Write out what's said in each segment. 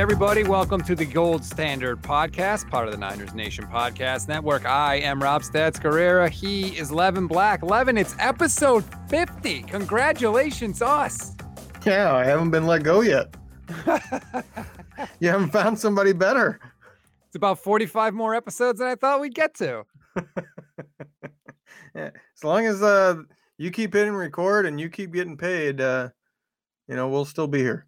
everybody. Welcome to the Gold Standard Podcast, part of the Niners Nation Podcast Network. I am Rob Stats Guerrera. He is Levin Black. Levin, it's episode 50. Congratulations, us. Yeah, I haven't been let go yet. you haven't found somebody better. It's about 45 more episodes than I thought we'd get to. yeah, as long as uh, you keep hitting record and you keep getting paid, uh, you know, we'll still be here.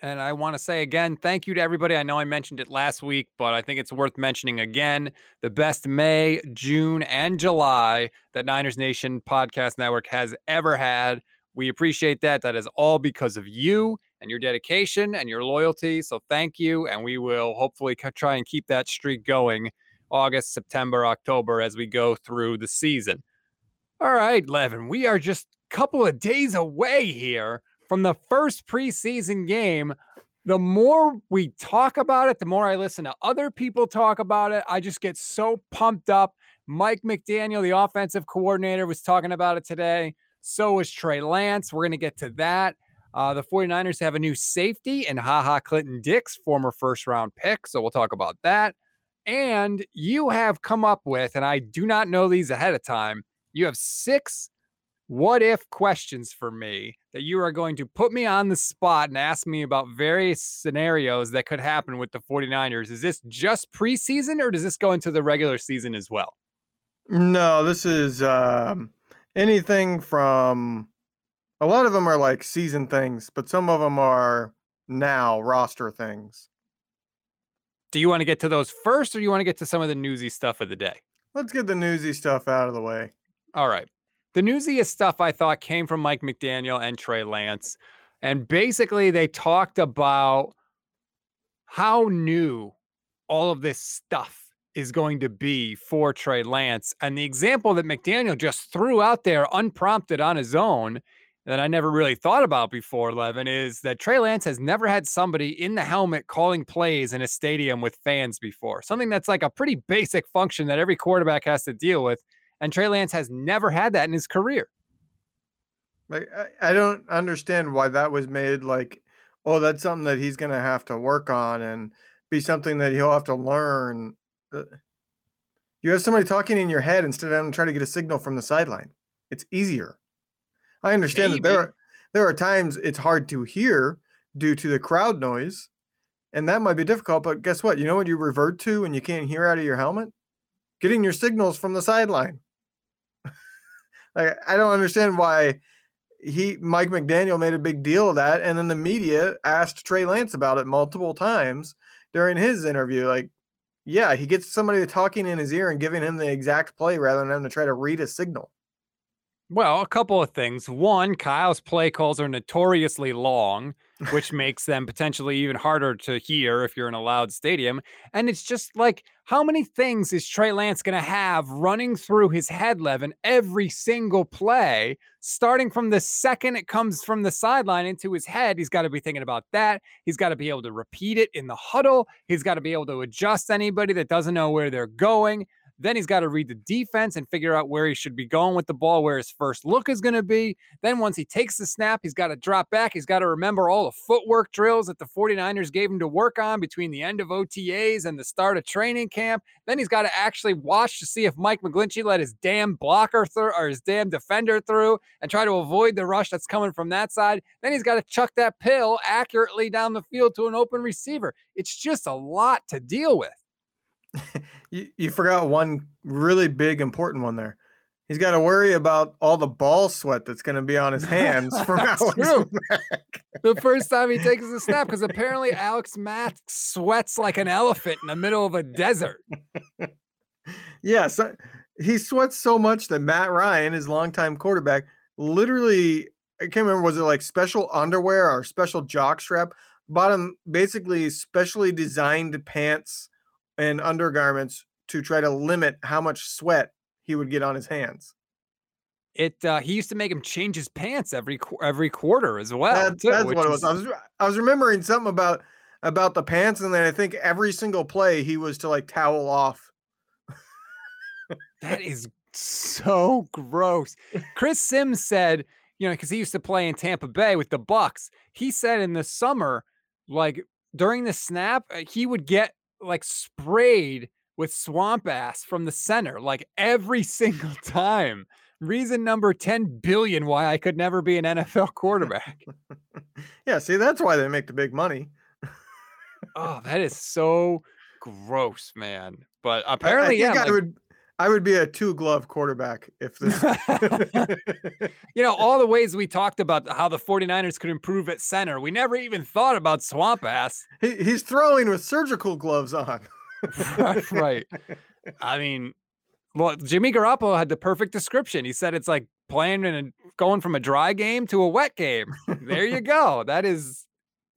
And I want to say again, thank you to everybody. I know I mentioned it last week, but I think it's worth mentioning again. The best May, June, and July that Niners Nation Podcast Network has ever had. We appreciate that. That is all because of you and your dedication and your loyalty. So thank you. And we will hopefully try and keep that streak going August, September, October as we go through the season. All right, Levin, we are just a couple of days away here from the first preseason game, the more we talk about it, the more I listen to other people talk about it. I just get so pumped up. Mike McDaniel, the offensive coordinator, was talking about it today. So was Trey Lance. We're going to get to that. Uh, the 49ers have a new safety and Ha Ha Clinton-Dix, former first round pick. So we'll talk about that. And you have come up with, and I do not know these ahead of time, you have six what if questions for me that you are going to put me on the spot and ask me about various scenarios that could happen with the 49ers. Is this just preseason or does this go into the regular season as well? No, this is um, anything from a lot of them are like season things, but some of them are now roster things. Do you want to get to those first or do you want to get to some of the newsy stuff of the day? Let's get the newsy stuff out of the way. All right. The newsiest stuff I thought came from Mike McDaniel and Trey Lance. And basically, they talked about how new all of this stuff is going to be for Trey Lance. And the example that McDaniel just threw out there unprompted on his own that I never really thought about before, Levin, is that Trey Lance has never had somebody in the helmet calling plays in a stadium with fans before. Something that's like a pretty basic function that every quarterback has to deal with. And Trey Lance has never had that in his career. Like I, I don't understand why that was made like, oh, that's something that he's gonna have to work on and be something that he'll have to learn. Uh, you have somebody talking in your head instead of to to get a signal from the sideline. It's easier. I understand Maybe. that there are there are times it's hard to hear due to the crowd noise, and that might be difficult. But guess what? You know what you revert to when you can't hear out of your helmet? Getting your signals from the sideline. Like I don't understand why he Mike McDaniel made a big deal of that, and then the media asked Trey Lance about it multiple times during his interview. Like, yeah, he gets somebody talking in his ear and giving him the exact play rather than having to try to read a signal. Well, a couple of things. One, Kyle's play calls are notoriously long, which makes them potentially even harder to hear if you're in a loud stadium. And it's just like, how many things is Trey Lance going to have running through his head, Levin, every single play, starting from the second it comes from the sideline into his head? He's got to be thinking about that. He's got to be able to repeat it in the huddle. He's got to be able to adjust anybody that doesn't know where they're going. Then he's got to read the defense and figure out where he should be going with the ball, where his first look is going to be. Then once he takes the snap, he's got to drop back. He's got to remember all the footwork drills that the 49ers gave him to work on between the end of OTAs and the start of training camp. Then he's got to actually watch to see if Mike McGlinchey let his damn blocker through or his damn defender through and try to avoid the rush that's coming from that side. Then he's got to chuck that pill accurately down the field to an open receiver. It's just a lot to deal with. you, you forgot one really big important one there. He's got to worry about all the ball sweat that's going to be on his hands from true. the first time he takes a snap, because apparently Alex Mack sweats like an elephant in the middle of a desert. yeah, so he sweats so much that Matt Ryan, his longtime quarterback, literally I can't remember was it like special underwear or special jock strap, bought him basically specially designed pants and undergarments to try to limit how much sweat he would get on his hands. It uh, he used to make him change his pants every every quarter as well. That, too, that's what it was. I was I was remembering something about about the pants, and then I think every single play he was to like towel off. that is so gross. Chris Sims said, you know, because he used to play in Tampa Bay with the Bucks. He said in the summer, like during the snap, uh, he would get like sprayed with swamp ass from the center like every single time. Reason number 10 billion why I could never be an NFL quarterback. yeah, see, that's why they make the big money. oh, that is so gross, man. But apparently, I, I yeah, I like, would I would be a two glove quarterback if this. you know, all the ways we talked about how the 49ers could improve at center, we never even thought about swamp ass. He, he's throwing with surgical gloves on. right, right. I mean, well, Jimmy Garoppolo had the perfect description. He said it's like playing and going from a dry game to a wet game. there you go. That is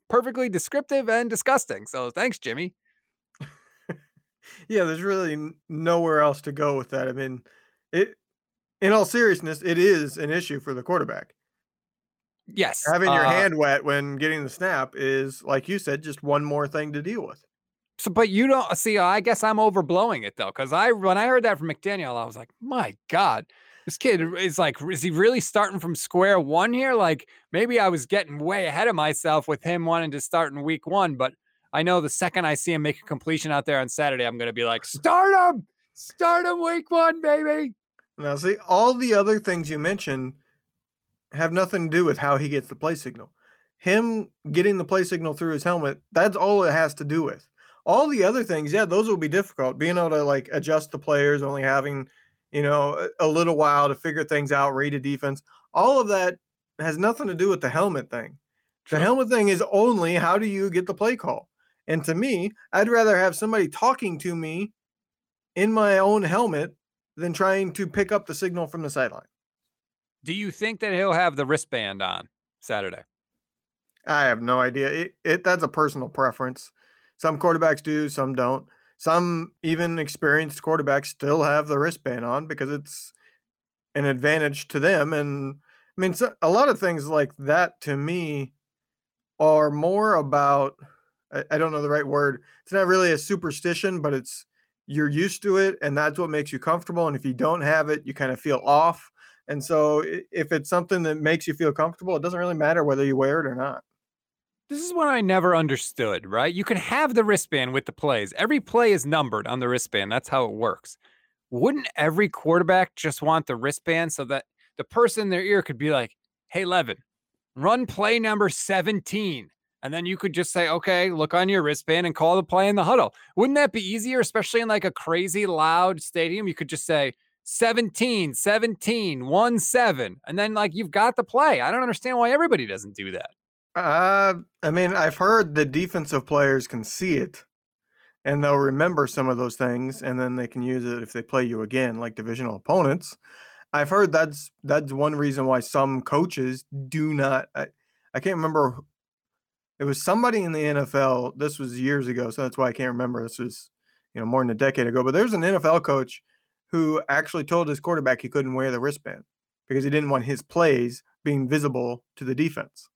perfectly descriptive and disgusting. So thanks, Jimmy yeah, there's really nowhere else to go with that. I mean, it. In all seriousness, it is an issue for the quarterback. Yes, having your uh, hand wet when getting the snap is, like you said, just one more thing to deal with. So, but you don't see. I guess I'm overblowing it though, because I when I heard that from McDaniel, I was like, my God, this kid is like, is he really starting from square one here? Like maybe I was getting way ahead of myself with him wanting to start in week one, but I know the second I see him make a completion out there on Saturday, I'm going to be like, start him, start him week one, baby. Now, see, all the other things you mentioned have nothing to do with how he gets the play signal. Him getting the play signal through his helmet, that's all it has to do with. All the other things, yeah, those will be difficult. Being able to like adjust the players, only having, you know, a little while to figure things out, read a defense, all of that has nothing to do with the helmet thing. The helmet thing is only how do you get the play call? And to me, I'd rather have somebody talking to me in my own helmet than trying to pick up the signal from the sideline. Do you think that he'll have the wristband on Saturday? I have no idea. It, it that's a personal preference. Some quarterbacks do, some don't. Some even experienced quarterbacks still have the wristband on because it's an advantage to them. And I mean, so, a lot of things like that to me are more about I, I don't know the right word. It's not really a superstition, but it's you're used to it and that's what makes you comfortable. And if you don't have it, you kind of feel off. And so if it's something that makes you feel comfortable, it doesn't really matter whether you wear it or not. This is what I never understood, right? You can have the wristband with the plays. Every play is numbered on the wristband. That's how it works. Wouldn't every quarterback just want the wristband so that the person in their ear could be like, hey, Levin, run play number 17. And then you could just say, okay, look on your wristband and call the play in the huddle. Wouldn't that be easier, especially in like a crazy loud stadium? You could just say 17, 17, 1 7. And then like you've got the play. I don't understand why everybody doesn't do that. Uh, I mean, I've heard the defensive players can see it and they'll remember some of those things and then they can use it if they play you again, like divisional opponents. I've heard that's that's one reason why some coaches do not. I, I can't remember it was somebody in the NFL. This was years ago, so that's why I can't remember. This was, you know, more than a decade ago. But there's an NFL coach who actually told his quarterback he couldn't wear the wristband because he didn't want his plays being visible to the defense.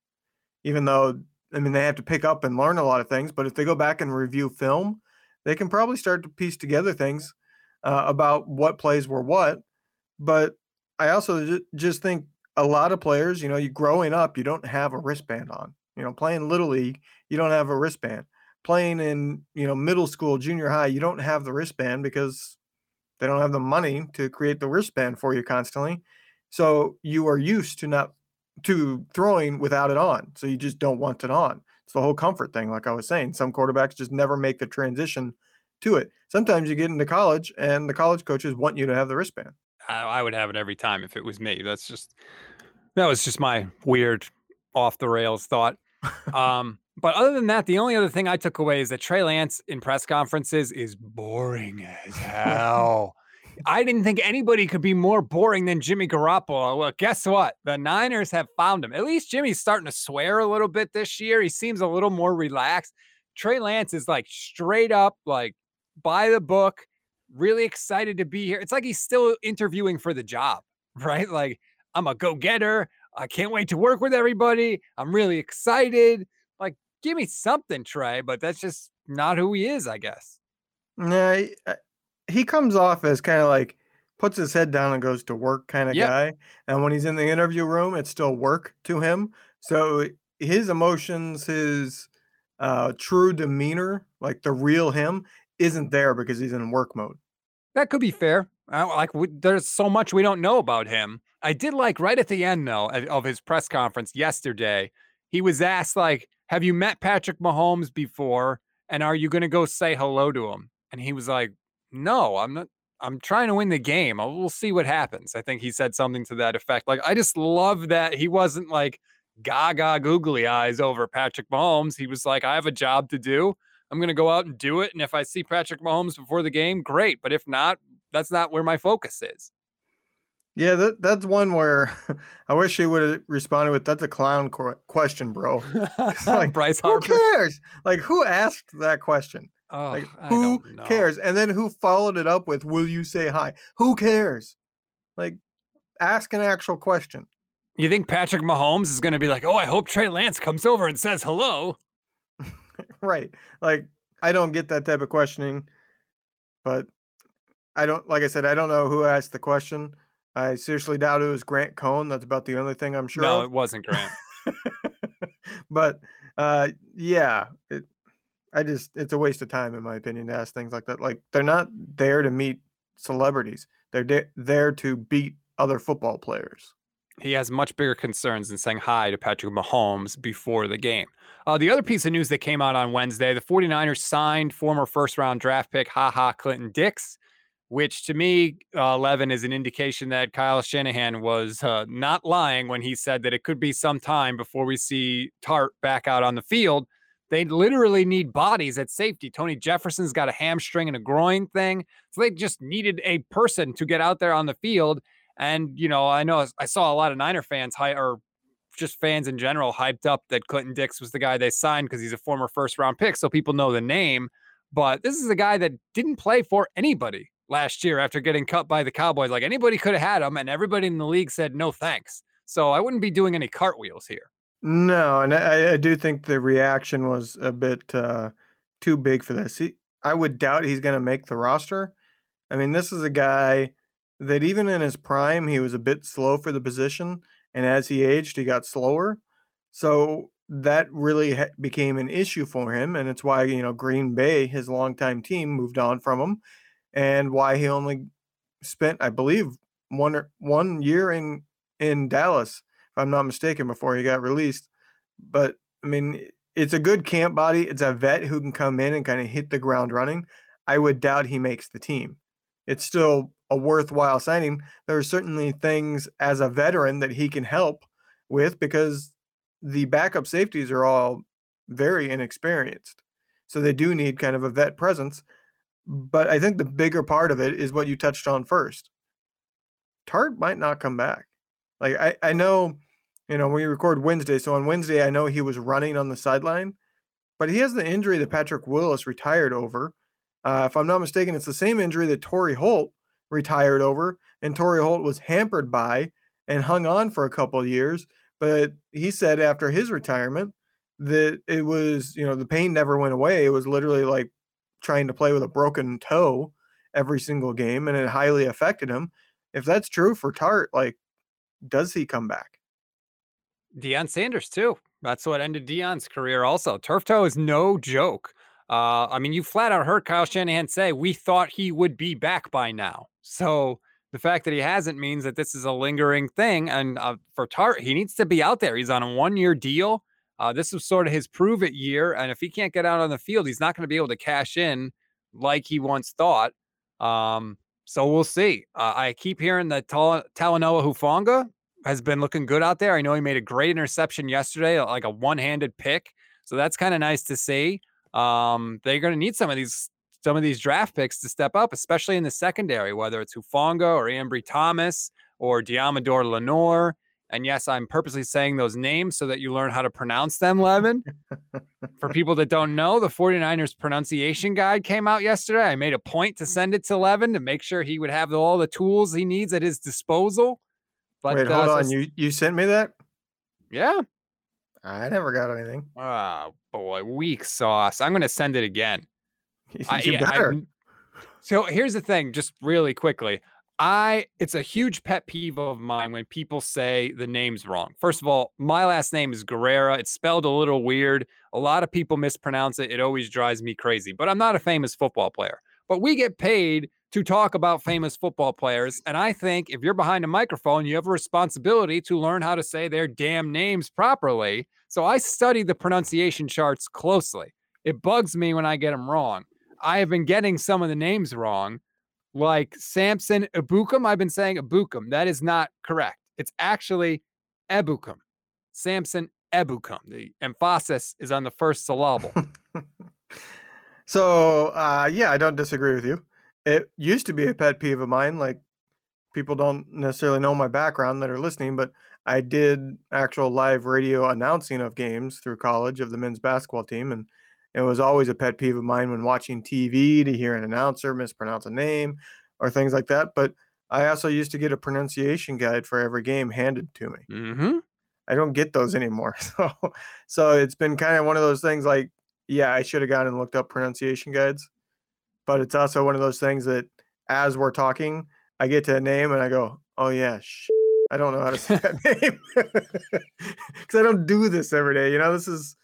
Even though, I mean, they have to pick up and learn a lot of things, but if they go back and review film, they can probably start to piece together things uh, about what plays were what. But I also just think a lot of players, you know, you growing up, you don't have a wristband on. You know, playing little league, you don't have a wristband. Playing in, you know, middle school, junior high, you don't have the wristband because they don't have the money to create the wristband for you constantly. So you are used to not to throwing without it on. So you just don't want it on. It's the whole comfort thing, like I was saying. Some quarterbacks just never make the transition to it. Sometimes you get into college and the college coaches want you to have the wristband. I, would have it every time if it was me. That's just that was just my weird off the rails thought um, but other than that, the only other thing I took away is that Trey Lance in press conferences is boring as hell. I didn't think anybody could be more boring than Jimmy Garoppolo. Well, guess what? The Niners have found him. At least Jimmy's starting to swear a little bit this year. He seems a little more relaxed. Trey Lance is like straight up, like by the book, really excited to be here. It's like he's still interviewing for the job, right? Like, I'm a go getter. I can't wait to work with everybody. I'm really excited. Like, give me something, Trey, but that's just not who he is, I guess. Nah, he, uh, he comes off as kind of like puts his head down and goes to work kind of yep. guy. And when he's in the interview room, it's still work to him. So his emotions, his uh, true demeanor, like the real him, isn't there because he's in work mode. That could be fair. Like we, there's so much we don't know about him. I did like right at the end though of his press conference yesterday. He was asked like, "Have you met Patrick Mahomes before? And are you going to go say hello to him?" And he was like, "No, I'm not. I'm trying to win the game. We'll see what happens." I think he said something to that effect. Like I just love that he wasn't like gaga googly eyes over Patrick Mahomes. He was like, "I have a job to do. I'm going to go out and do it. And if I see Patrick Mahomes before the game, great. But if not, that's not where my focus is." Yeah, that, that's one where I wish he would have responded with, "That's a clown question, bro." like, Bryce Harper. Who cares? Like, who asked that question? Oh, like, who cares? And then who followed it up with, "Will you say hi?" Who cares? Like, ask an actual question. You think Patrick Mahomes is going to be like, "Oh, I hope Trey Lance comes over and says hello"? right. Like, I don't get that type of questioning, but I don't. Like I said, I don't know who asked the question. I seriously doubt it was Grant Cohn. That's about the only thing I'm sure. No, of. it wasn't Grant. but uh, yeah, it, I just it's a waste of time in my opinion to ask things like that. Like they're not there to meet celebrities. They're de- there to beat other football players. He has much bigger concerns than saying hi to Patrick Mahomes before the game. Uh, the other piece of news that came out on Wednesday the 49ers signed former first round draft pick, Ha Ha, Clinton Dix which to me, uh, Levin, is an indication that Kyle Shanahan was uh, not lying when he said that it could be some time before we see Tartt back out on the field. They literally need bodies at safety. Tony Jefferson's got a hamstring and a groin thing. So they just needed a person to get out there on the field. And, you know, I know I saw a lot of Niner fans, high or just fans in general, hyped up that Clinton Dix was the guy they signed because he's a former first round pick. So people know the name. But this is a guy that didn't play for anybody last year after getting cut by the Cowboys. Like anybody could have had him, and everybody in the league said no thanks. So I wouldn't be doing any cartwheels here. No, and I, I do think the reaction was a bit uh, too big for this. He, I would doubt he's going to make the roster. I mean, this is a guy that even in his prime, he was a bit slow for the position, and as he aged, he got slower. So that really ha- became an issue for him, and it's why you know Green Bay, his longtime team, moved on from him and why he only spent, I believe, one one year in in Dallas, if I'm not mistaken, before he got released. But I mean, it's a good camp body. It's a vet who can come in and kind of hit the ground running. I would doubt he makes the team. It's still a worthwhile signing. There are certainly things as a veteran that he can help with because the backup safeties are all very inexperienced. So they do need kind of a vet presence. But I think the bigger part of it is what you touched on first. Tartt might not come back. Like I, I know, you know, we record Wednesday, so on Wednesday I know he was running on the sideline, but he has the injury that Patrick Willis retired over. Uh, if I'm not mistaken, it's the same injury that Torry Holt retired over, and Torry Holt was hampered by and hung on for a couple years. But he said after his retirement that it was, you know, the pain never went away. It was literally like trying to play with a broken toe every single game, and it highly affected him. If that's true for Tartt, like, does he come back? Deion Sanders too. That's what ended Deion's career. Also, turf toe is no joke. Uh, I mean, you flat out heard Kyle Shanahan say we thought he would be back by now. So the fact that he hasn't means that this is a lingering thing. And uh, for Tartt, he needs to be out there. He's on a one-year deal. Uh, this was sort of his prove it year. And if he can't get out on the field, he's not going to be able to cash in like he once thought. Um, so we'll see. Uh, I keep hearing that Tal- Talanoa Hufanga has been looking good out there. I know he made a great interception yesterday, like a one handed pick. So that's kind of nice to see. Um, they're going to need some of these some of these draft picks to step up, especially in the secondary, whether it's Hufanga or Ambry Thomas or Deommodore Lenoir. And yes, I'm purposely saying those names so that you learn how to pronounce them, Levin. For people that don't know, the 49ers pronunciation guide came out yesterday. I made a point to send it to Levin to make sure he would have all the tools he needs at his disposal. But Wait, hold uh, on. So, you you sent me that? Yeah. I never got anything. Oh boy, weak sauce. I'm gonna send it again. you I, better. I, so here's the thing, just really quickly. I it's a huge pet peeve of mine when people say the name's wrong. First of all, my last name is Guerrera. It's spelled a little weird. A lot of people mispronounce it. It always drives me crazy. But I'm not a famous football player. But we get paid to talk about famous football players. And I think if you're behind a microphone, you have a responsibility to learn how to say their damn names properly. So I study the pronunciation charts closely. It bugs me when I get them wrong. I have been getting some of the names wrong like Samson Ebukam. I've been saying Ebukam. That is not correct. It's actually Ebukum. Samson Ebukum. The emphasis is on the first syllable. so, uh, yeah, I don't disagree with you. It used to be a pet peeve of mine. Like, people don't necessarily know my background that are listening, but I did actual live radio announcing of games through college of the men's basketball team. And it was always a pet peeve of mine when watching TV to hear an announcer mispronounce a name or things like that. But I also used to get a pronunciation guide for every game handed to me. Mm-hmm. I don't get those anymore. So, so it's been kind of one of those things like, yeah, I should have gone and looked up pronunciation guides. But it's also one of those things that as we're talking, I get to a name and I go, oh, yeah, sh- I don't know how to say that name because I don't do this every day. You know, this is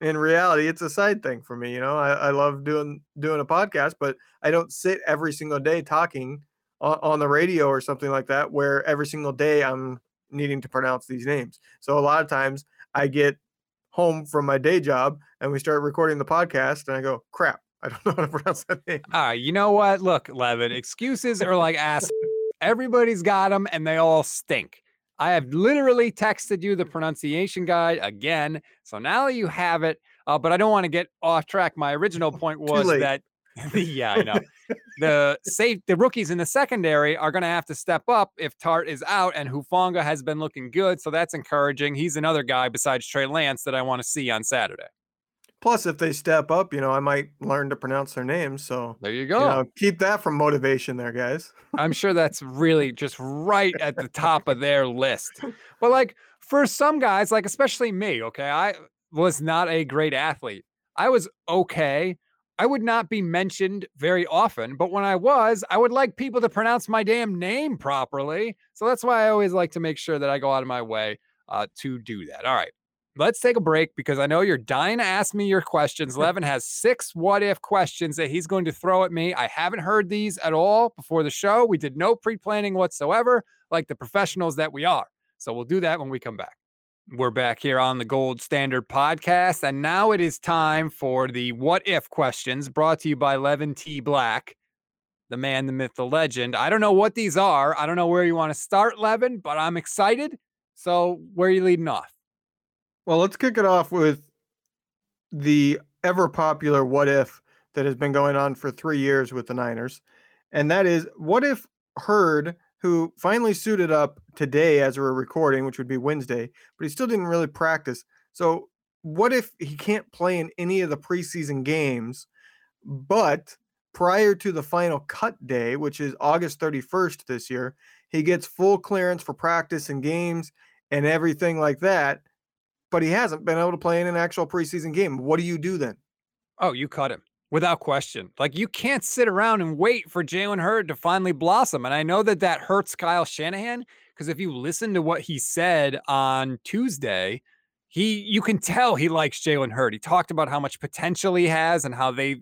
in reality it's a side thing for me you know I, I love doing doing a podcast but i don't sit every single day talking on, on, the radio or something like that where every single day i'm needing to pronounce these names. So a lot of times i get home from my day job and we start recording the podcast and i go crap i don't know how to pronounce that name. Right you know what? Look levin excuses are like ass everybody's got them and they all stink I have literally texted you the pronunciation guide again. So now you have it, uh, but I don't want to get off track. My original point was that, yeah, I know. the safe, the rookies in the secondary are going to have to step up if Tartt is out, and Hufanga has been looking good. So that's encouraging. He's another guy besides Trey Lance that I want to see on Saturday. Plus, if they step up, you know, I might learn to pronounce their names. So there you go. You know, keep that from motivation there, guys. I'm sure that's really just right at the top of their list. But like for some guys, like especially me, okay, I was not a great athlete. I was okay. I would not be mentioned very often, but when I was, I would like people to pronounce my damn name properly. So that's why I always like to make sure that I go out of my way uh, to do that. All right let's take a break because I know you're dying to ask me your questions. Levin has six what if questions that he's going to throw at me. I haven't heard these at all before the show. We did no pre planning whatsoever, like the professionals that we are. So we'll do that when we come back. We're back here on the Gold Standard podcast. And now it is time for the what if questions brought to you by Levin T. Black, the man, the myth, the legend. I don't know what these are. I don't know where you want to start, Levin, but I'm excited. So where are you leading off? Well, let's kick it off with the ever popular what if that has been going on for three years with the Niners. And that is what if Hurd, who finally suited up today as we're recording, which would be Wednesday, but he still didn't really practice. So, what if he can't play in any of the preseason games, but prior to the final cut day, which is August 31st this year, he gets full clearance for practice and games and everything like that but he hasn't been able to play in an actual preseason game. What do you do then? Oh, you cut him without question. Like you can't sit around and wait for Jalen Hurd to finally blossom. And I know that that hurts Kyle Shanahan because if you listen to what he said on Tuesday, he you can tell he likes Jalen Hurd. He talked about how much potential he has and how they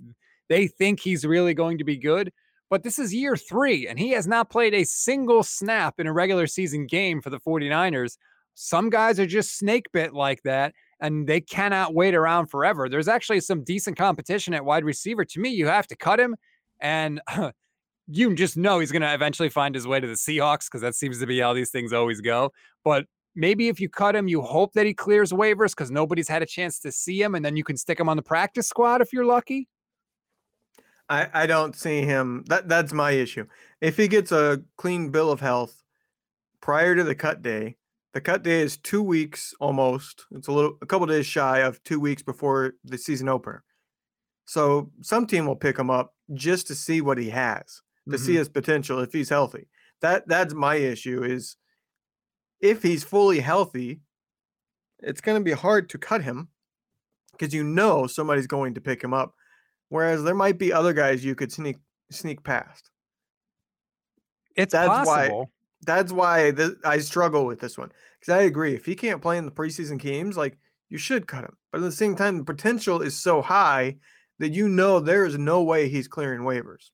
they think he's really going to be good. But this is year three, and he has not played a single snap in a regular season game for the 49ers. Some guys are just snake bit like that and they cannot wait around forever. There's actually some decent competition at wide receiver. To me, you have to cut him and you just know he's going to eventually find his way to the Seahawks because that seems to be how these things always go. But maybe if you cut him, you hope that he clears waivers because nobody's had a chance to see him and then you can stick him on the practice squad if you're lucky. I, I don't see him. That that's my issue. If he gets a clean bill of health prior to the cut day, the cut day is two weeks almost. It's a little, a couple days shy of two weeks before the season opener. So some team will pick him up just to see what he has, to mm-hmm. see his potential if he's healthy. That that's my issue is if he's fully healthy, it's going to be hard to cut him because you know somebody's going to pick him up. Whereas there might be other guys you could sneak sneak past. It's That's why- possible. That's why th- I struggle with this one because I agree. If he can't play in the preseason games, like you should cut him. But at the same time, the potential is so high that you know there is no way he's clearing waivers.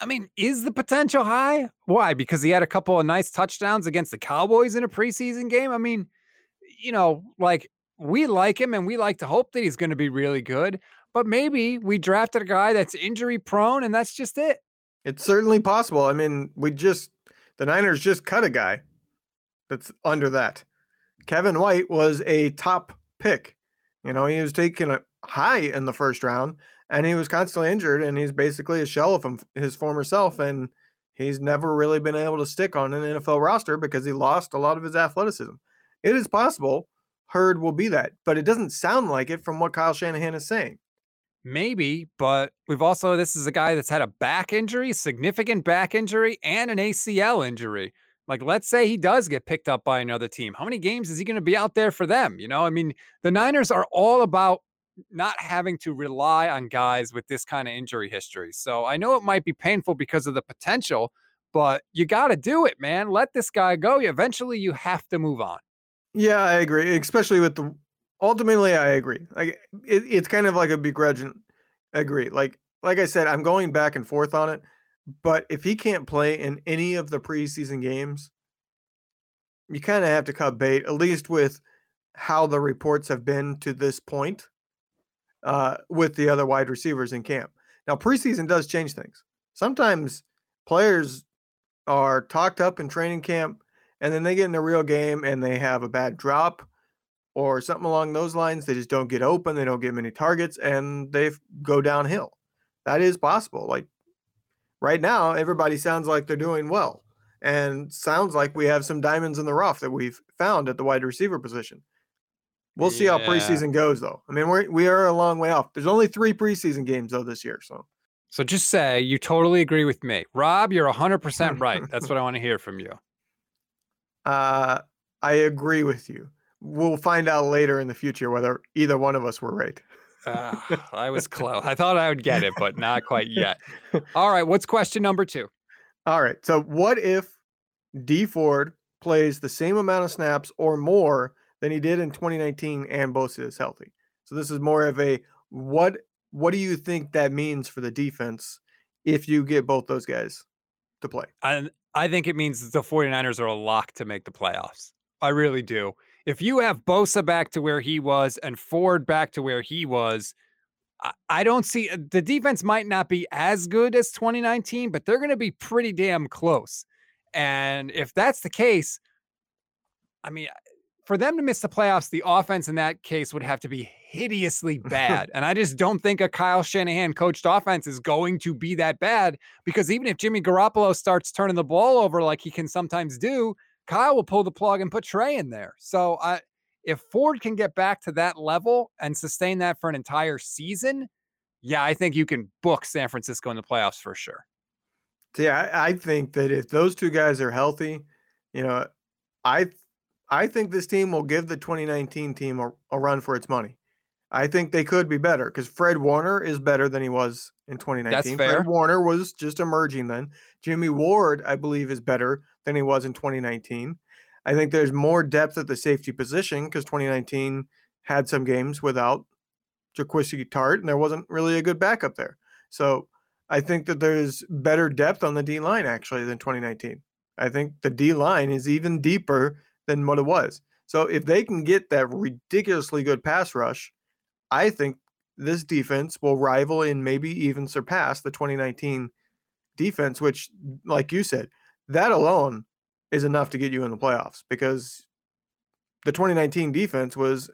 I mean, is the potential high? Why? Because he had a couple of nice touchdowns against the Cowboys in a preseason game. I mean, you know, like we like him and we like to hope that he's going to be really good, but maybe we drafted a guy that's injury prone and that's just it. It's certainly possible. I mean, we just the Niners just cut a guy that's under that. Kevin White was a top pick. You know, he was taken high in the first round and he was constantly injured and he's basically a shell of him, his former self and he's never really been able to stick on an NFL roster because he lost a lot of his athleticism. It is possible Hurd will be that, but it doesn't sound like it from what Kyle Shanahan is saying. Maybe, but we've also, this is a guy that's had a back injury, significant back injury, and an ACL injury. Like, let's say he does get picked up by another team. How many games is he going to be out there for them? You know, I mean, the Niners are all about not having to rely on guys with this kind of injury history. So I know it might be painful because of the potential, but you got to do it, man. Let this guy go. Eventually, you have to move on. Yeah, I agree. Especially with the ultimately, I agree. Like it, it's kind of like a begrudging agree. Like like I said, I'm going back and forth on it. But if he can't play in any of the preseason games, you kind of have to cut bait, at least with how the reports have been to this point uh, with the other wide receivers in camp. Now, preseason does change things. Sometimes players are talked up in training camp and then they get in a real game and they have a bad drop or something along those lines. They just don't get open, they don't get many targets, and they go downhill. That is possible. Like right now, everybody sounds like they're doing well and sounds like we have some diamonds in the rough that we've found at the wide receiver position. We'll see how preseason goes, though. I mean, we're we are a long way off. There's only three preseason games though this year, so So just say you totally agree with me. Rob, you're 100% right. That's what I want to hear from you. uh, I agree with you. We'll find out later in the future whether either one of us were right. Ah, I was close. I thought I would get it, but not quite yet. All right. What's question number two? All right. So what if Dee Ford plays the same amount of snaps or more than he did in 2019 and Bosa is healthy? So this is more of a what what do you think that means for the defense if you get both those guys to play? I, I think it means the 49ers are a lock to make the playoffs. I really do. If you have Bosa back to where he was and Ford back to where he was, I, I don't see uh, the defense might not be as good as 2019, but they're going to be pretty damn close. And if that's the case, I mean, for them to miss the playoffs, the offense in that case would have to be hideously bad. and I just don't think a Kyle Shanahan coached offense is going to be that bad because even if Jimmy Garoppolo starts turning the ball over like he can sometimes do, Kyle will pull the plug and put Trey in there. So I if Ford can get back to that level and sustain that for an entire season, yeah, I think you can book San Francisco in the playoffs for sure. Yeah, I, I think that if those two guys are healthy, you know, I I think this team will give the 2019 team a, a run for its money. I think they could be better because Fred Warner is better than he was in 2019. fair. Fred Warner was just emerging then. Jimmy Ward, I believe, is better than he was in 2019. I think there's more depth at the safety position because 2019 had some games without Jaquiski Tartt, and there wasn't really a good backup there. So I think that there's better depth on the D line actually than 2019. I think the D line is even deeper than what it was. So if they can get that ridiculously good pass rush, I think this defense will rival and maybe even surpass the 2019 defense, which, like you said, that alone is enough to get you in the playoffs because the 2019 defense was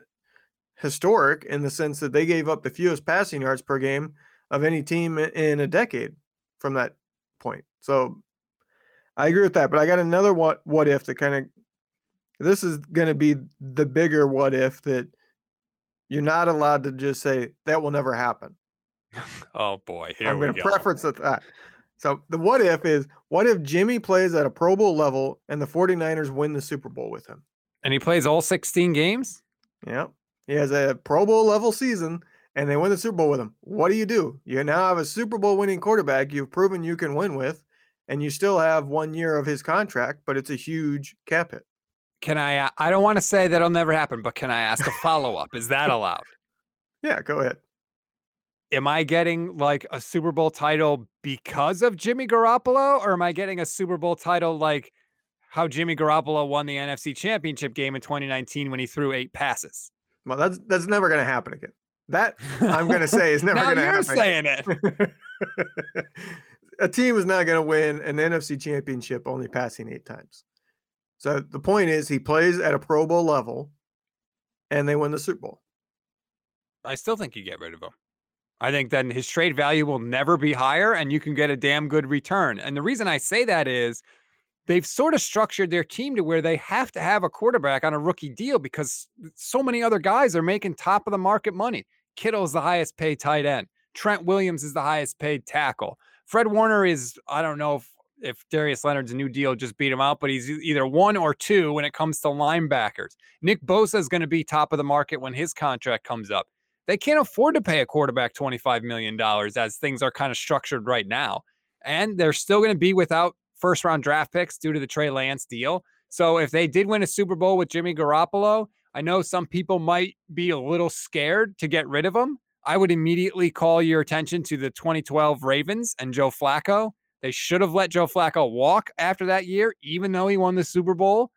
historic in the sense that they gave up the fewest passing yards per game of any team in a decade from that point. So I agree with that, but I got another what what if that kind of this is going to be the bigger what if that you're not allowed to just say that will never happen. Oh boy, here I'm we going to preference that. So the what if is what if Jimmy plays at a Pro Bowl level and the 49ers win the Super Bowl with him? and he plays all 16 games? Yeah. He has a Pro Bowl level season and they win the Super Bowl with him. What do you do? You now have a Super Bowl winning quarterback you've proven you can win with, and you still have one year of his contract, but it's a huge cap hit. Can I? I don't want to say that'll never happen, but can I ask a follow up? Is that allowed? Yeah, go ahead. Am I getting like a Super Bowl title because of Jimmy Garoppolo, or am I getting a Super Bowl title like how Jimmy Garoppolo won the NFC Championship game in 2019 when he threw eight passes? Well, that's that's never going to happen again. That I'm going to say is never going to happen. You're saying it. a team is not going to win an NFC championship only passing eight times. So the point is, he plays at a Pro Bowl level, and they win the Super Bowl. I still think you get rid of him. I think then his trade value will never be higher, and you can get a damn good return. And the reason I say that is they've sort of structured their team to where they have to have a quarterback on a rookie deal because so many other guys are making top of the market money. Kittle's the highest paid tight end. Trent Williams is the highest paid tackle. Fred Warner is, I don't know if, Darius Leonard's new deal just beat him out, but he's either one or two when it comes to linebackers. Nick Bosa is going to be top of the market when his contract comes up. They can't afford to pay a quarterback $25 million as things are kind of structured right now. And they're still going to be without first round draft picks due to the Trey Lance deal. So if they did win a Super Bowl with Jimmy Garoppolo, I know some people might be a little scared to get rid of him I would immediately call your attention to the 2012 Ravens and Joe Flacco. They should have let Joe Flacco walk after that year, even though he won the Super Bowl.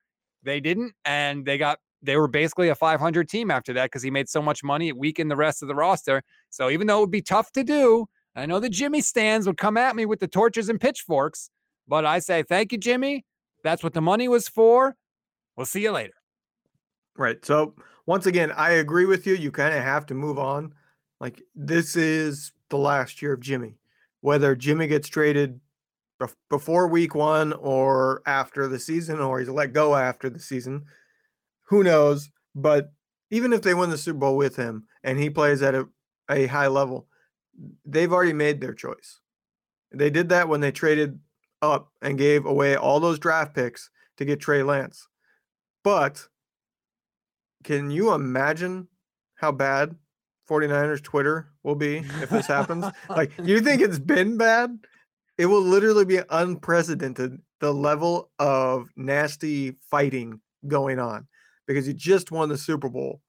They didn't, and they got they were basically a 500 team after that because he made so much money, it weakened the rest of the roster. So even though it would be tough to do, I know the Jimmy stands would come at me with the torches and pitchforks, but I say thank you, Jimmy. That's what the money was for. We'll see you later. Right. So once again, I agree with you. You kind of have to move on like this is the last year of Jimmy. Whether Jimmy gets traded before week one or after the season, or he's let go after the season, who knows? But even if they win the Super Bowl with him and he plays at a, a high level, they've already made their choice. They did that when they traded up and gave away all those draft picks to get Trey Lance. But can you imagine how bad 49ers Twitter will be if this happens? like, you think it's been bad? It will literally be unprecedented the level of nasty fighting going on because you just won the Super Bowl.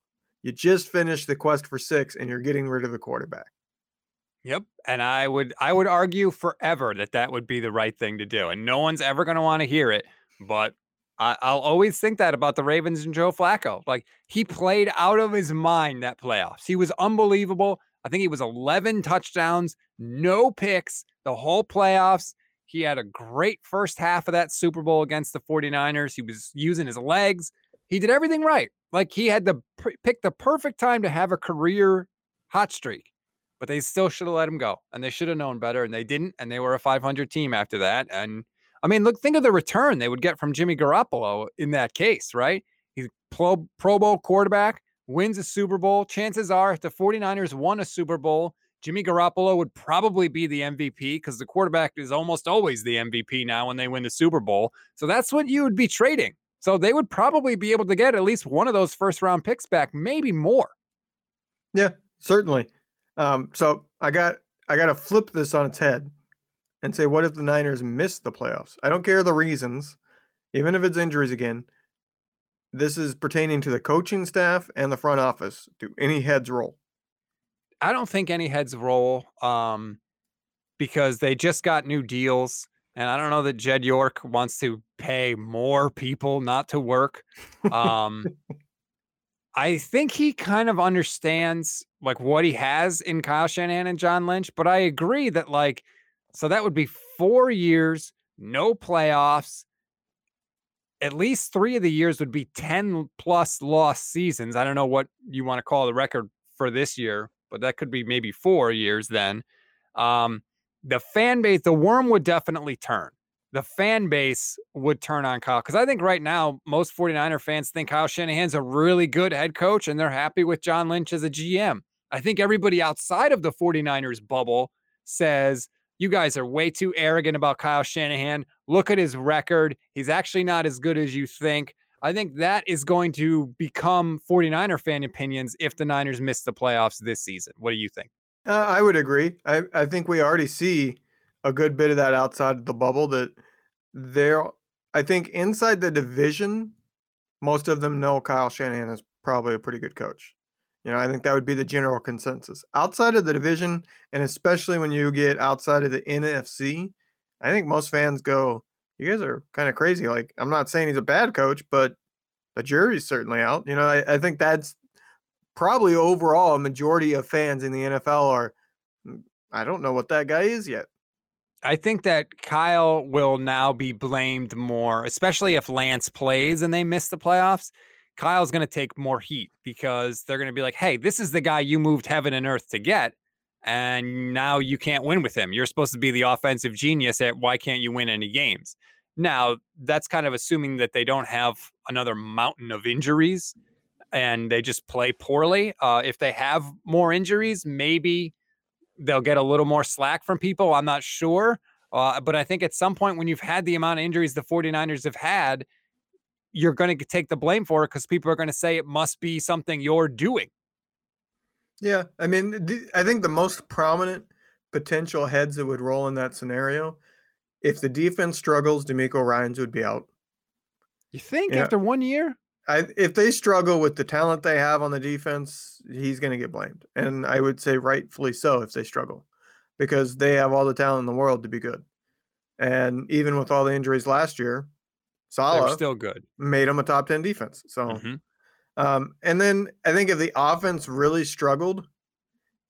You just finished the quest for six and you're getting rid of the quarterback. Yep, and I would I would argue forever that that would be the right thing to do, and no one's ever going to want to hear it. But I, will always think that about the Ravens and Joe Flacco. Like he played out of his mind that playoffs. He was unbelievable. I think he was 11 touchdowns, no picks the whole playoffs. He had a great first half of that Super Bowl against the 49ers. He was using his legs. He did everything right. Like he had to pick the perfect time to have a career hot streak, but they still should have let him go and they should have known better and they didn't. And they were a 500 team after that. And I mean, look, think of the return they would get from Jimmy Garoppolo in that case, right? He's pro, pro Bowl quarterback, wins a Super Bowl. Chances are, if the 49ers won a Super Bowl, Jimmy Garoppolo would probably be the MVP because the quarterback is almost always the MVP now when they win the Super Bowl. So that's what you would be trading. So they would probably be able to get at least one of those first round picks back, maybe more. Yeah, certainly. Um, so I got I got to flip this on its head and say, what if the Niners miss the playoffs? I don't care the reasons, even if it's injuries again. This is pertaining to the coaching staff and the front office. Do any heads roll? I don't think any heads roll um, because they just got new deals. And I don't know that Jed York wants to pay more people not to work. Um, I think he kind of understands like what he has in Kyle Shanahan and John Lynch, but I agree that like so that would be four years, no playoffs. At least three of the years would be 10 plus lost seasons. I don't know what you want to call the record for this year, but that could be maybe four years then. Um, the fan base, the worm would definitely turn. The fan base would turn on Kyle because I think right now most 49er fans think Kyle Shanahan's a really good head coach and they're happy with John Lynch as a GM. I think everybody outside of the 49ers bubble says you guys are way too arrogant about Kyle Shanahan. Look at his record. He's actually not as good as you think. I think that is going to become 49er fan opinions if the Niners miss the playoffs this season. What do you think? Uh, I would agree. I, I think we already see a good bit of that outside the bubble that they're I think inside the division, most of them know Kyle Shanahan is probably a pretty good coach. You know, I think that would be the general consensus. Outside of the division, and especially when you get outside of the NFC, I think most fans go, You guys are kind of crazy. Like, I'm not saying he's a bad coach, but the jury's certainly out. You know, I, I think that's probably overall a majority of fans in the NFL are, "Mm, I don't know what that guy is yet. I think that Kyle will now be blamed more, especially if Lance plays and they miss the playoffs. Kyle's going to take more heat because they're going to be like, hey, this is the guy you moved heaven and earth to get. And now you can't win with him. You're supposed to be the offensive genius at why can't you win any games? Now, that's kind of assuming that they don't have another mountain of injuries and they just play poorly. Uh, if they have more injuries, maybe they'll get a little more slack from people. I'm not sure. Uh, but I think at some point when you've had the amount of injuries the 49ers have had, you're going to take the blame for it because people are going to say it must be something you're doing. Yeah. I mean, I think the most prominent potential heads that would roll in that scenario, if the defense struggles, DeMeco Ryans would be out. You think Yeah. after one year? I, if they struggle with the talent they have on the defense, he's going to get blamed. And I would say rightfully so if they struggle because they have all the talent in the world to be good. And even with all the injuries last year, They're Saleh still good. made them a top 10 defense. So, Mhm. um, and then I think if the offense really struggled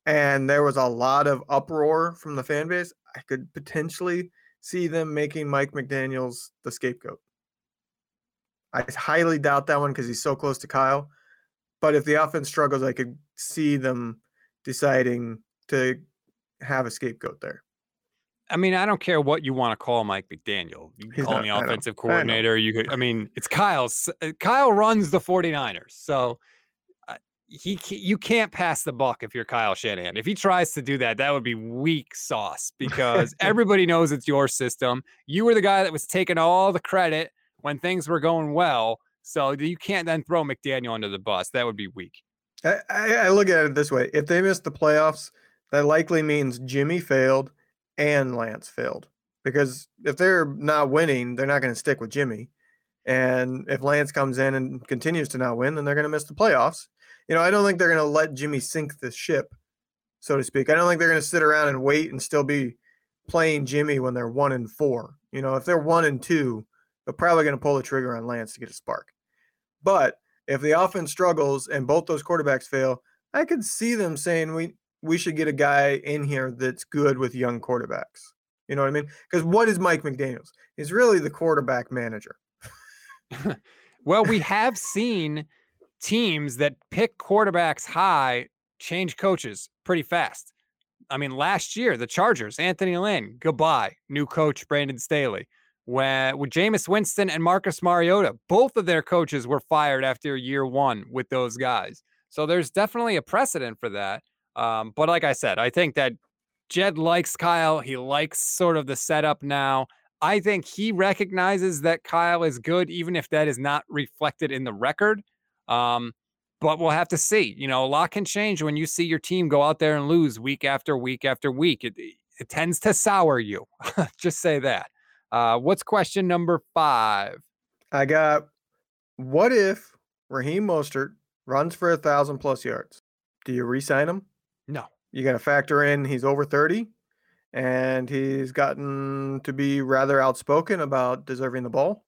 and there was a lot of uproar from the fan base, I could potentially see them making Mike McDaniels the scapegoat. I highly doubt that one because he's so close to Kyle. But if the offense struggles, I could see them deciding to have a scapegoat there. I mean, I don't care what you want to call Mike McDaniel. You can He's call not- him the offensive coordinator. You could, I mean, it's Kyle's. uh, Kyle runs the 49ers. So uh, he, you can't pass the buck if you're Kyle Shanahan. If he tries to do that, that would be weak sauce because everybody knows it's your system. You were the guy that was taking all the credit when things were going well. So you can't then throw McDaniel under the bus. That would be weak. I, I, I look at it this way: if they miss the playoffs, that likely means Jimmy failed and Lance failed. Because if they're not winning, they're not going to stick with Jimmy. And if Lance comes in and continues to not win, then they're going to miss the playoffs. You know, I don't think they're going to let Jimmy sink the ship, so to speak. I don't think they're going to sit around and wait and still be playing Jimmy when they're one and four. You know, if they're one and two, they're probably going to pull the trigger on Lance to get a spark. But if the offense struggles and both those quarterbacks fail, I could see them saying we we should get a guy in here that's good with young quarterbacks. You know what I mean? Because what is Mike McDaniels? He's really the quarterback manager. Well, we have seen teams that pick quarterbacks high change coaches pretty fast. I mean, last year, the Chargers, Anthony Lynn, goodbye. New coach, Brandon Staley. When, with Jameis Winston and Marcus Mariota, both of their coaches were fired after year one with those guys. So there's definitely a precedent for that. Um, but like I said, I think that Jed likes Kyle. He likes sort of the setup now. I think he recognizes that Kyle is good, even if that is not reflected in the record. Um, but we'll have to see. You know, a lot can change when you see your team go out there and lose week after week after week. It, it tends to sour you. Just say that. Uh, what's question number five? I got what if Raheem Mostert runs for a thousand plus yards? Do you re-sign him? No. You got to factor in he's over 30 and he's gotten to be rather outspoken about deserving the ball.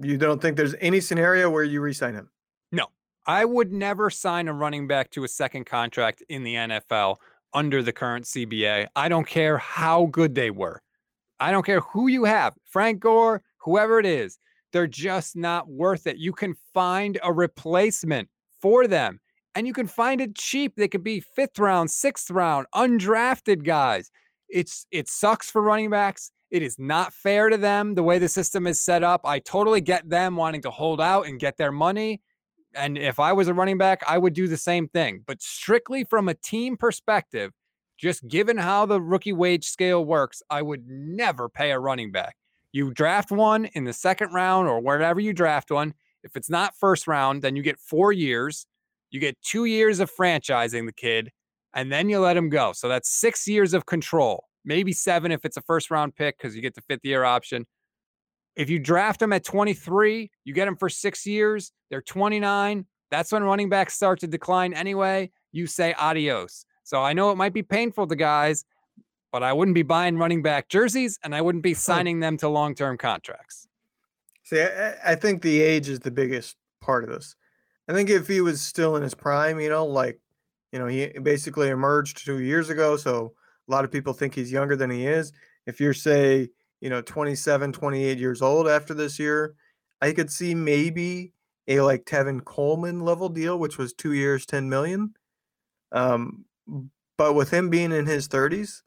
You don't think there's any scenario where you re-sign him? No, I would never sign a running back to a second contract in the NFL under the current CBA. I don't care how good they were. I don't care who you have, Frank Gore, whoever it is. They're just not worth it. You can find a replacement for them and you can find it cheap. They could be fifth round, sixth round, undrafted guys. It's it sucks for running backs. It is not fair to them the way the system is set up. I totally get them wanting to hold out and get their money. And if I was a running back, I would do the same thing. But strictly from a team perspective, just given how the rookie wage scale works, I would never pay a running back. You draft one in the second round or wherever you draft one. If it's not first round, then you get four years. You get two years of franchising the kid, and then you let him go. So that's six years of control. maybe seven if it's a first round pick because you get the fifth year option. If you draft them at 23, you get them for six years. They're 29. That's when running backs start to decline anyway. You say adios. So I know it might be painful to guys, but I wouldn't be buying running back jerseys and I wouldn't be signing them to long term contracts. See, I, I think the age is the biggest part of this. I think if he was still in his prime, you know, like, you know, he basically emerged two years ago. So a lot of people think he's younger than he is. If you're, say, you know, 27, 28 years old after this year, I could see maybe a like Tevin Coleman level deal, which was two years, 10 million. Um, but with him being in his 30s,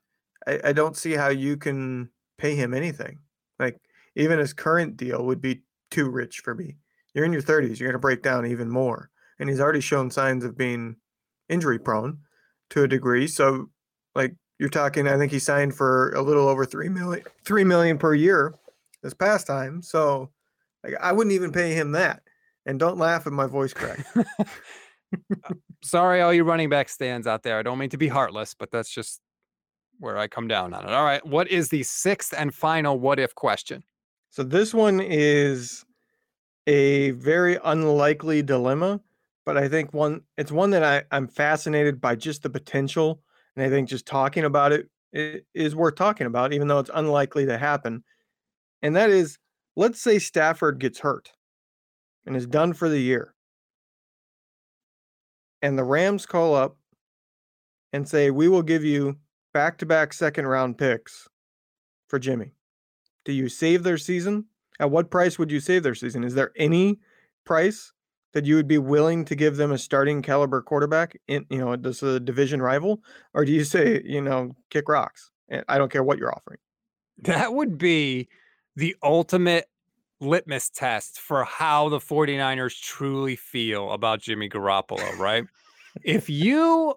I, I don't see how you can pay him anything. Like, even his current deal would be too rich for me. You're in your 30s, you're going to break down even more. And he's already shown signs of being injury prone to a degree. So, like, you're talking, I think he signed for a little over three million, three million per year this past time. So like, I wouldn't even pay him that. And don't laugh at my voice crack. Sorry, all you running back stands out there. I don't mean to be heartless, but that's just where I come down on it. All right. What is the sixth and final what if question? So this one is a very unlikely dilemma, but I think one it's one that I, I'm fascinated by just the potential and I think just talking about it is worth talking about, even though it's unlikely to happen. And that is, let's say Stafford gets hurt and is done for the year. And the Rams call up and say, We will give you back to back second round picks for Jimmy. Do you save their season? At what price would you save their season? Is there any price that you would be willing to give them a starting caliber quarterback in you know this a division rival or do you say you know kick rocks i don't care what you're offering that would be the ultimate litmus test for how the 49ers truly feel about Jimmy Garoppolo, right? if you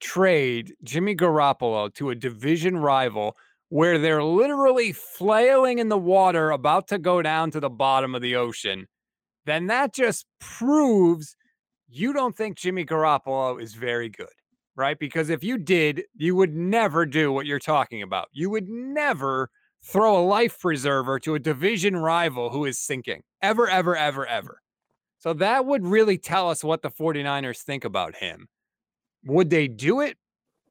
trade Jimmy Garoppolo to a division rival where they're literally flailing in the water about to go down to the bottom of the ocean then that just proves you don't think Jimmy Garoppolo is very good, right? Because if you did, you would never do what you're talking about. You would never throw a life preserver to a division rival who is sinking ever, ever, ever, ever. So that would really tell us what the 49ers think about him. Would they do it?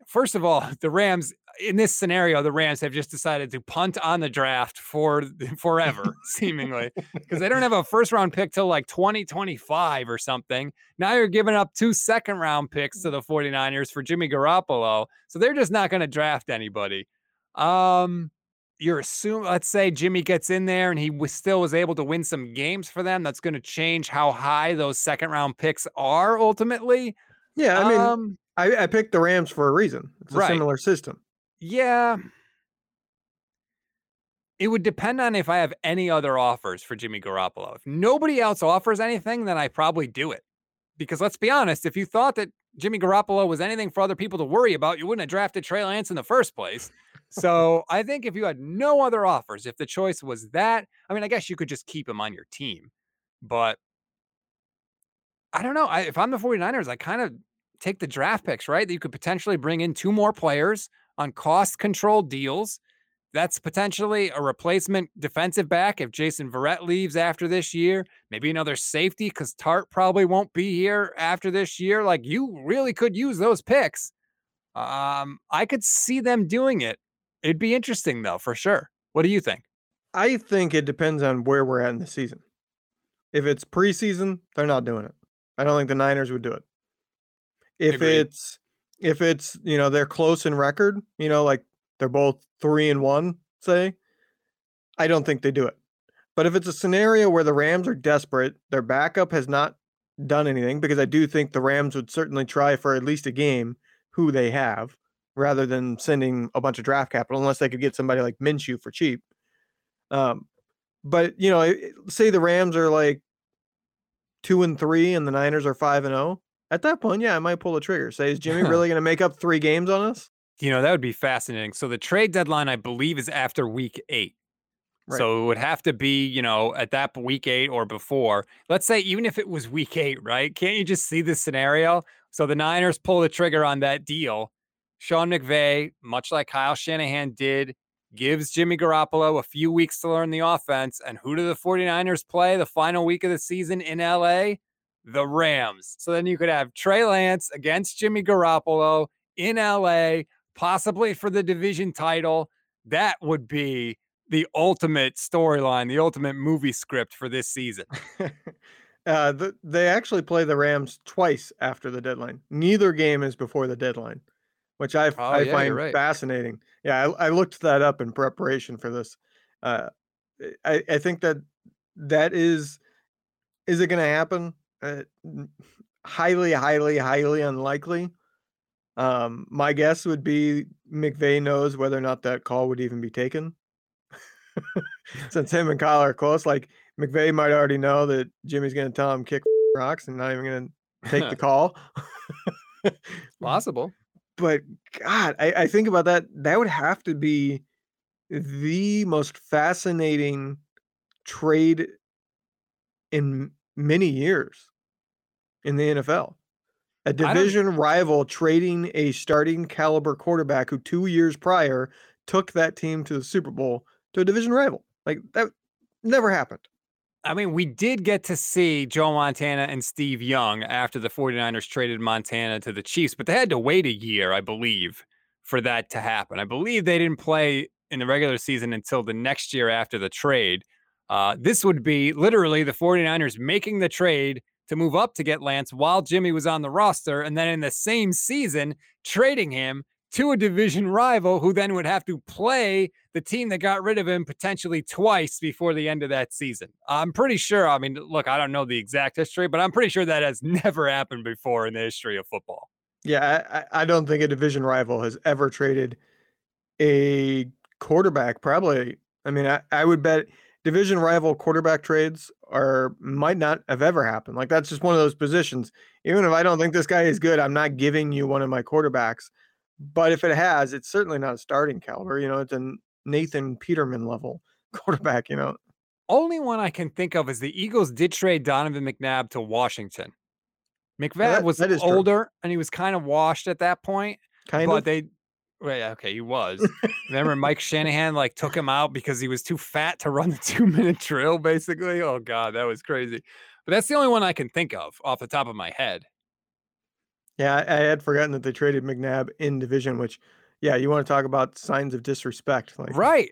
First of all, the Rams in this scenario, the Rams have just decided to punt on the draft for forever, seemingly, because they don't have a first round pick till like 2025 or something. Now you're giving up two second round picks to the 49ers for Jimmy Garoppolo. So they're just not going to draft anybody. Um, you're assuming, let's say Jimmy gets in there and he was still was able to win some games for them. That's going to change how high those second round picks are ultimately. Yeah. I mean, um, I, I picked the Rams for a reason. It's a right. similar system. Yeah. It would depend on if I have any other offers for Jimmy Garoppolo. If nobody else offers anything, then I probably do it. Because let's be honest, if you thought that Jimmy Garoppolo was anything for other people to worry about, you wouldn't have drafted Trey Lance in the first place. So I think if you had no other offers, if the choice was that, I mean, I guess you could just keep him on your team. But I don't know. I, if I'm the 49ers, I kind of take the draft picks, right? That you could potentially bring in two more players on cost controlled deals. That's potentially a replacement defensive back if Jason Verrett leaves after this year. Maybe another safety because Tartt probably won't be here after this year. Like you really could use those picks. Um, I could see them doing it. It'd be interesting though, for sure. What do you think? I think it depends on where we're at in the season. If it's preseason, they're not doing it. I don't think the Niners would do it. If Agreed. it's if it's you know they're close in record, you know, like they're both three and one, say, I don't think they do it. But if it's a scenario where the Rams are desperate, their backup has not done anything, because I do think the Rams would certainly try for at least a game who they have, rather than sending a bunch of draft capital, unless they could get somebody like Minshew for cheap. Um, but you know, say the Rams are like two and three, and the Niners are five and. Oh, at that point, yeah, I might pull the trigger. Say, is Jimmy really going to make up three games on us? You know, that would be fascinating. So the trade deadline, I believe, is after week eight. Right. So it would have to be, you know, at that week eight or before. Let's say even if it was week eight, right? Can't you just see this scenario? So the Niners pull the trigger on that deal. Sean McVay, much like Kyle Shanahan did, gives Jimmy Garoppolo a few weeks to learn the offense. And who do the 49ers play the final week of the season in LA? The Rams. So then you could have Trey Lance against Jimmy Garoppolo in LA, possibly for the division title. That would be the ultimate storyline, the ultimate movie script for this season. uh, the, they actually play the Rams twice after the deadline. Neither game is before the deadline, which I, Oh, I yeah, find right. fascinating. Yeah, I, I looked that up in preparation for this. Uh, I, I think that that is is it going to happen? Uh, highly, highly, highly unlikely. Um, my guess would be McVay knows whether or not that call would even be taken. Since him and Kyle are close, like McVay might already know that Jimmy's going to tell him kick rocks and not even going to take the call. Possible. but God, I, I think about that. That would have to be the most fascinating trade in many years in the NFL. A division rival trading a starting caliber quarterback who two years prior took that team to the Super Bowl to a division rival. Like that never happened. I mean, we did get to see Joe Montana and Steve Young after the 49ers traded Montana to the Chiefs, but they had to wait a year, I believe, for that to happen. I believe they didn't play in the regular season until the next year after the trade. Uh, this would be literally the 49ers making the trade to move up to get Lance while Jimmy was on the roster, and then in the same season, trading him to a division rival who then would have to play the team that got rid of him potentially twice before the end of that season. I'm pretty sure. I mean, look, I don't know the exact history, but I'm pretty sure that has never happened before in the history of football. Yeah, I, I don't think a division rival has ever traded a quarterback. Probably, I mean, I, I would bet division rival quarterback trades are might not have ever happened. Like that's just one of those positions. Even if I don't think this guy is good, I'm not giving you one of my quarterbacks. But if it has, it's certainly not a starting caliber. You know, it's a Nathan Peterman level quarterback. You know, Only one I can think of is the Eagles did trade Donovan McNabb to Washington. McNabb was is true. older and he was kind of washed at that point. kind but of. they yeah, okay, he was. Remember Mike Shanahan like took him out because he was too fat to run the two minute drill, basically. Oh god, that was crazy. But that's the only one I can think of off the top of my head. Yeah, I, I had forgotten that they traded McNabb in division. Which, yeah, you want to talk about signs of disrespect? Like, Right.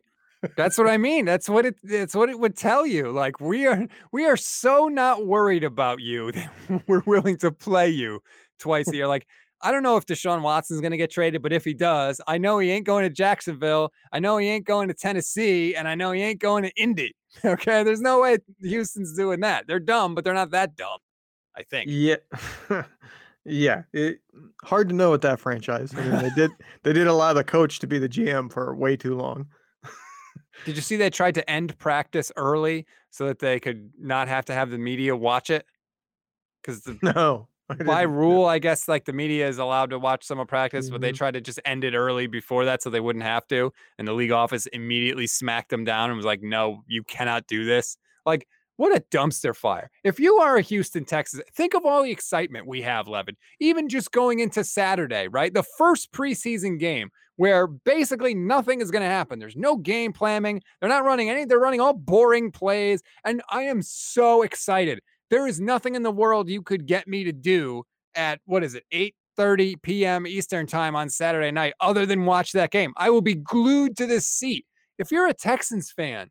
That's what I mean. That's what it it's what it would tell you. Like we are we are so not worried about you that we're willing to play you twice a year. Like I don't know if Deshaun Watson's going to get traded, but if he does, I know he ain't going to Jacksonville. I know he ain't going to Tennessee, and I know he ain't going to Indy. Okay, there's no way Houston's doing that. They're dumb, but they're not that dumb. I think. Yeah, yeah. It, hard to know with that franchise. I mean, they did they did allow the coach to be the GM for way too long. Did you see they tried to end practice early so that they could not have to have the media watch it? Because the No, by rule, I guess like the media is allowed to watch some of practice, but they Mhm. tried to just end it early before that so they wouldn't have to. And the league office immediately smacked them down and was like, no, you cannot do this. Like, what a dumpster fire. If you are a Houston, Texas, think of all the excitement we have, Levin, even just going into Saturday, right? The first preseason game where basically nothing is going to happen. There's no game planning. They're not running any, they're running all boring plays. And I am so excited. There is nothing in the world you could get me to do at what is it, 8 30 p.m. Eastern time on Saturday night, other than watch that game. I will be glued to this seat. If you're a Texans fan,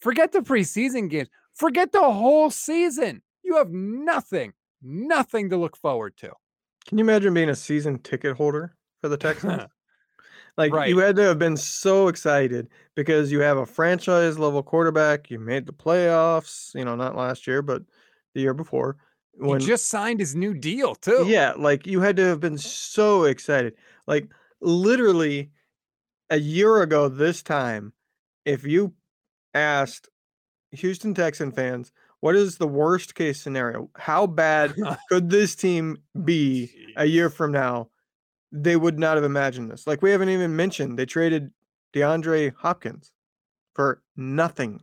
forget the preseason games, forget the whole season. You have nothing, nothing to look forward to. Can you imagine being a season ticket holder for the Texans? Like Right. you had to have been so excited because you have a franchise level quarterback. You made the playoffs. You know, not last year, but the year before. he just signed his new deal, too. Yeah, like you had to have been so excited. Like literally a year ago this time, if you asked Houston Texan fans, what is the worst case scenario? How bad could this team be a year from now? They would not have imagined this. Like we haven't even mentioned they traded DeAndre Hopkins for nothing.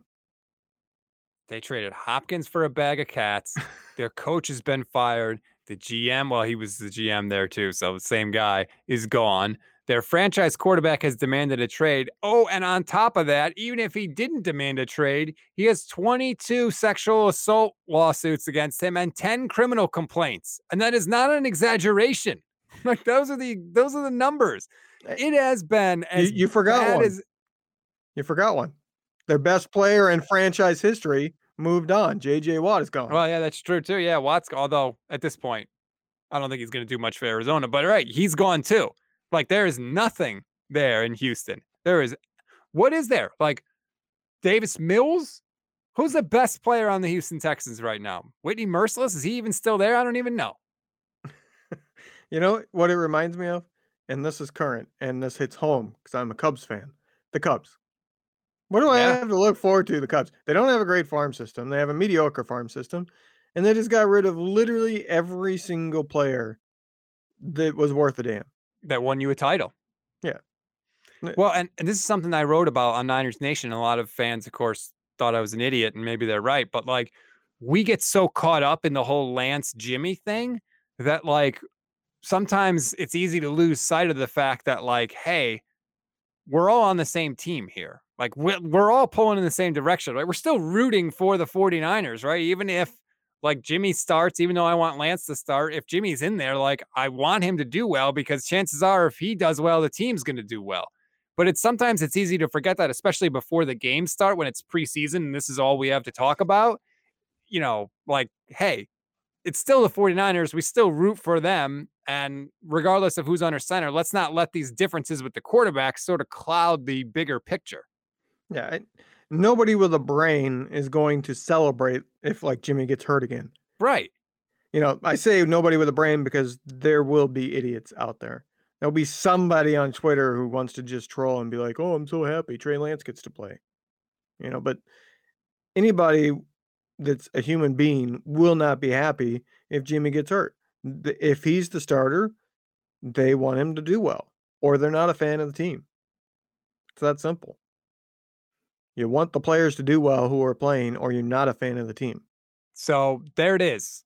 They traded Hopkins for a bag of cats. Their coach has been fired. The GM, well, he was the GM there too, so the same guy is gone. Their franchise quarterback has demanded a trade. Oh, and on top of that, even if he didn't demand a trade, he has 22 sexual assault lawsuits against him and 10 criminal complaints. And that is not an exaggeration. Like those are the those are the numbers. Eh, It has been as You, you forgot one. as You forgot one. Their best player in franchise history moved on. JJ Watt is gone. Well, yeah, that's true too. Yeah, Watts. Although at this point, I don't think he's going to do much for Arizona. But all right, he's gone too. Like there is nothing there in Houston. There is. What is there? Like Davis Mills. Who's the best player on the Houston Texans right now? Whitney Mercilus. Is he even still there? I don't even know. You know what it reminds me of? And this is current, and this hits home because I'm a Cubs fan. The Cubs. What do I have to look forward to? The Cubs. They don't have a great farm system. They have a mediocre farm system, and they just got rid of literally every single player that was worth a damn. That won you a title. Yeah. Well, and, and this is something I wrote about on Niners Nation. A lot of fans, of course, thought I was an idiot, and maybe they're right. But like, we get so caught up in the whole Lance Jimmy thing that like sometimes it's easy to lose sight of the fact that like, hey, we're all on the same team here. Like we're, we're all pulling in the same direction, right? We're still rooting for the 49ers, right? Even if like Jimmy starts, even though I want Lance to start, if Jimmy's in there, like I want him to do well because chances are if he does well, the team's going to do well. But it's sometimes it's easy to forget that, especially before the games start when it's preseason and this is all we have to talk about. You know, like, hey, it's still the 49ers. We still root for them. And regardless of who's under center, let's not let these differences with the quarterback sort of cloud the bigger picture. Yeah. I, nobody with a brain is going to celebrate if like Jimmy gets hurt again. Right. You know, I say nobody with a brain because there will be idiots out there. There'll be somebody on Twitter who wants to just troll and be like, "Oh, I'm so happy Trey Lance gets to play." You know, but anybody that's a human being will not be happy if Jimmy gets hurt. If he's the starter, they want him to do well, or they're not a fan of the team. It's that simple. You want the players to do well who are playing, or you're not a fan of the team. So there it is.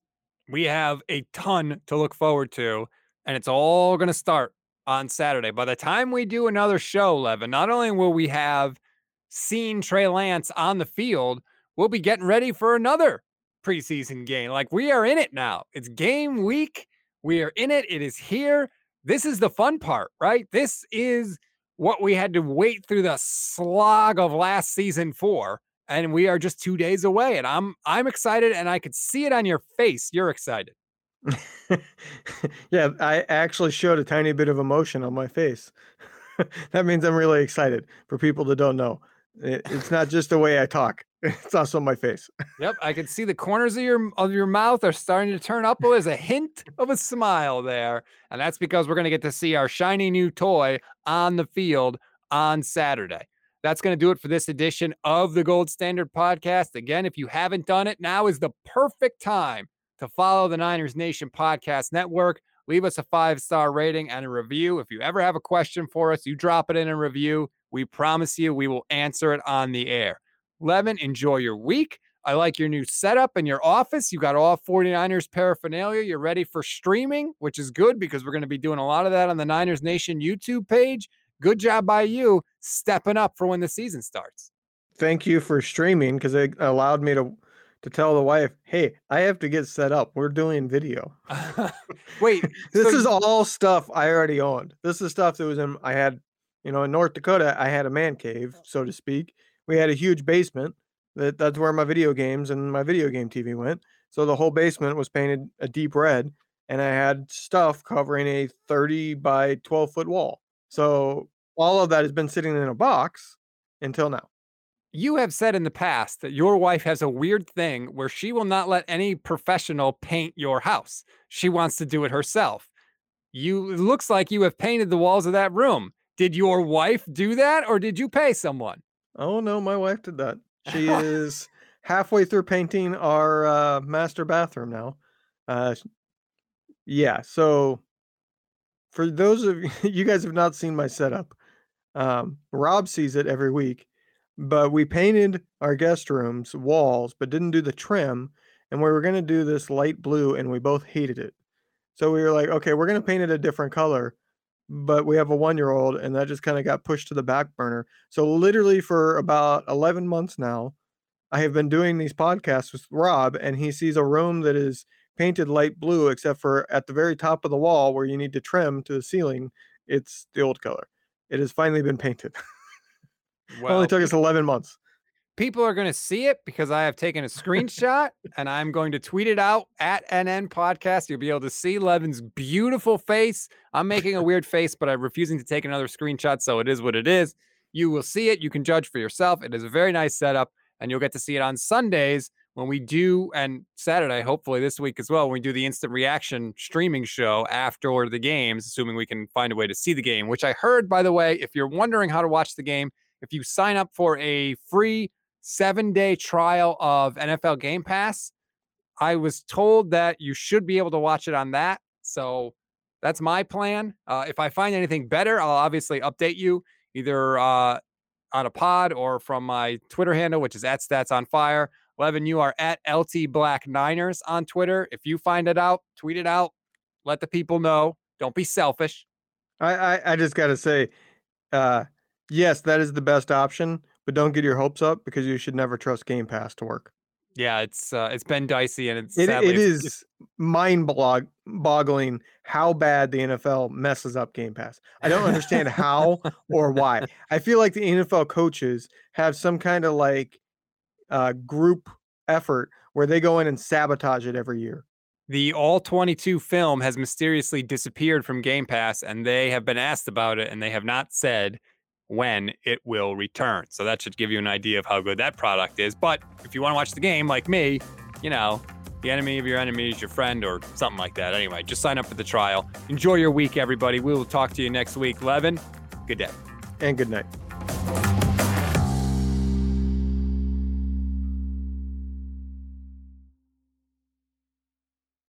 We have a ton to look forward to, and it's all going to start on Saturday. By the time we do another show, Levin, not only will we have seen Trey Lance on the field, we'll be getting ready for another preseason game. Like we are in it now. It's game week. We are in it. It is here. This is the fun part, right? This is what we had to wait through the slog of last season for and we are just 2 days away and I'm I'm excited and I could see it on your face. You're excited. yeah, I actually showed a tiny bit of emotion on my face. that means I'm really excited for people that don't know. It, it's not just the way I talk, it's also my face. Yep, I can see the corners of your of your mouth are starting to turn up. Oh, there's a hint of a smile there, and that's because we're going to get to see our shiny new toy on the field on Saturday. That's going to do it for this edition of the Gold Standard Podcast. Again, if you haven't done it, now is the perfect time to follow the Niners Nation Podcast Network. Leave us a five star rating and a review. If you ever have a question for us, you drop it in a review. We promise you we will answer it on the air. Levin, enjoy your week. I like your new setup in your office. You got all 49ers paraphernalia. You're ready for streaming, which is good because we're going to be doing a lot of that on the Niners Nation YouTube page. Good job by you stepping up for when the season starts. Thank you for streaming because it allowed me to to tell the wife, "Hey, I have to get set up. We're doing video." Wait, this so is all stuff I already owned. This is stuff that was in I had, you know, in North Dakota, I had a man cave, so to speak. We had a huge basement. That that's where my video games and my video game TV went. So the whole basement was painted a deep red, and I had stuff covering a 30 by 12 foot wall. So all of that has been sitting in a box until now. You have said in the past that your wife has a weird thing where she will not let any professional paint your house. She wants to do it herself. You it looks like you have painted the walls of that room. Did your wife do that or did you pay someone? Oh no, my wife did that. She is halfway through painting our uh, master bathroom now. Uh, yeah, so for those of you, you guys have not seen my setup, um, Rob sees it every week. But we painted our guest rooms walls, but didn't do the trim. And we were going to do this light blue, and we both hated it. So we were like, okay, we're going to paint it a different color. but we have a one year old, and that just kind of got pushed to the back burner. So, literally, for about 11 months now, I have been doing these podcasts with Rob, and he sees a room that is painted light blue, except for at the very top of the wall where you need to trim to the ceiling, it's the old color. It has finally been painted. well, it only took us 11 months people are going to see it because I have taken a screenshot and I'm going to tweet it out at NN Podcast. You'll be able to see Levin's beautiful face. I'm making a weird face, but I'm refusing to take another screenshot. So it is what it is. You will see it. You can judge for yourself. It is a very nice setup, and you'll get to see it on Sundays when we do, and Saturday, hopefully this week as well, when we do the instant reaction streaming show after the games, assuming we can find a way to see the game, which I heard, by the way, if you're wondering how to watch the game, if you sign up for a free seven day trial of NFL Game Pass. I was told that you should be able to watch it on that. So that's my plan. Uh, if I find anything better, I'll obviously update you either uh, on a pod or from my Twitter handle, which is at Stats on Fire. Levin, you are at LT Black Niners on Twitter. If you find it out, tweet it out. Let the people know. Don't be selfish. I I, I just got to say, uh, yes, that is the best option but don't get your hopes up because you should never trust Game Pass to work. Yeah, it's uh, it's been dicey and it's it, sadly, it is mind boggling how bad the NFL messes up Game Pass. I don't understand how or why. I feel like the NFL coaches have some kind of like uh, group effort where they go in and sabotage it every year. The All 22 film has mysteriously disappeared from Game Pass, and they have been asked about it, and they have not said when it will return. So that should give you an idea of how good that product is. But if you want to watch the game like me, you know, the enemy of your enemy is your friend or something like that. Anyway, just sign up for the trial. Enjoy your week, everybody. We will talk to you next week. Levin, good day. And good night.